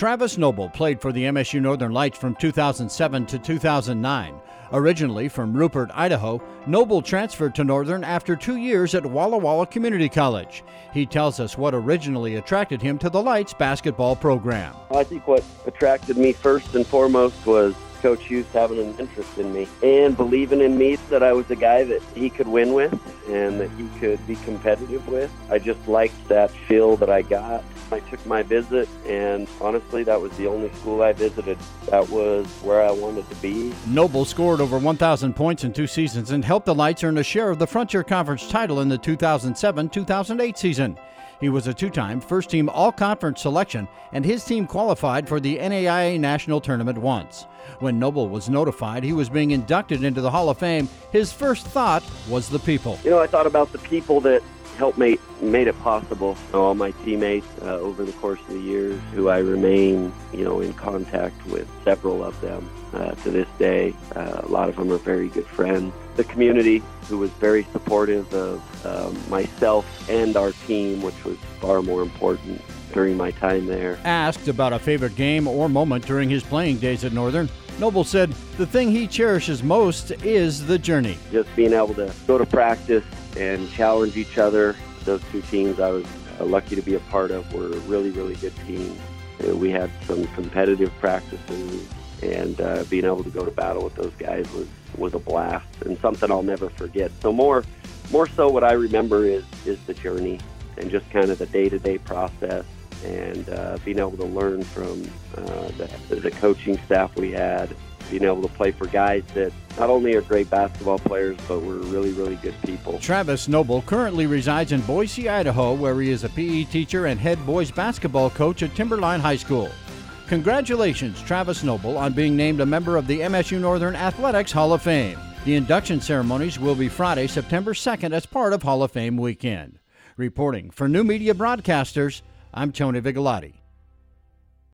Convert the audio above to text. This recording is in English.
Travis Noble played for the MSU Northern Lights from 2007 to 2009. Originally from Rupert, Idaho, Noble transferred to Northern after two years at Walla Walla Community College. He tells us what originally attracted him to the Lights basketball program. I think what attracted me first and foremost was Coach Hughes having an interest in me and believing in me that I was a guy that he could win with and that he could be competitive with. I just liked that feel that I got. I took my visit, and honestly, that was the only school I visited. That was where I wanted to be. Noble scored over 1,000 points in two seasons and helped the Lights earn a share of the Frontier Conference title in the 2007 2008 season. He was a two time first team all conference selection, and his team qualified for the NAIA National Tournament once. When Noble was notified he was being inducted into the Hall of Fame, his first thought was the people. You know, I thought about the people that helped make made it possible. All my teammates uh, over the course of the years, who I remain, you know, in contact with several of them uh, to this day. Uh, a lot of them are very good friends. The community, who was very supportive of um, myself and our team, which was far more important during my time there. Asked about a favorite game or moment during his playing days at Northern, Noble said the thing he cherishes most is the journey. Just being able to go to practice and challenge each other. Those two teams I was uh, lucky to be a part of were really, really good teams. Uh, we had some competitive practices, and uh, being able to go to battle with those guys was, was a blast and something I'll never forget. So more, more so, what I remember is is the journey and just kind of the day-to-day process and uh, being able to learn from uh, the, the coaching staff we had being able to play for guys that not only are great basketball players, but were really, really good people. Travis Noble currently resides in Boise, Idaho, where he is a PE teacher and head boys basketball coach at Timberline High School. Congratulations, Travis Noble, on being named a member of the MSU Northern Athletics Hall of Fame. The induction ceremonies will be Friday, September 2nd, as part of Hall of Fame weekend. Reporting for New Media Broadcasters, I'm Tony Vigalotti.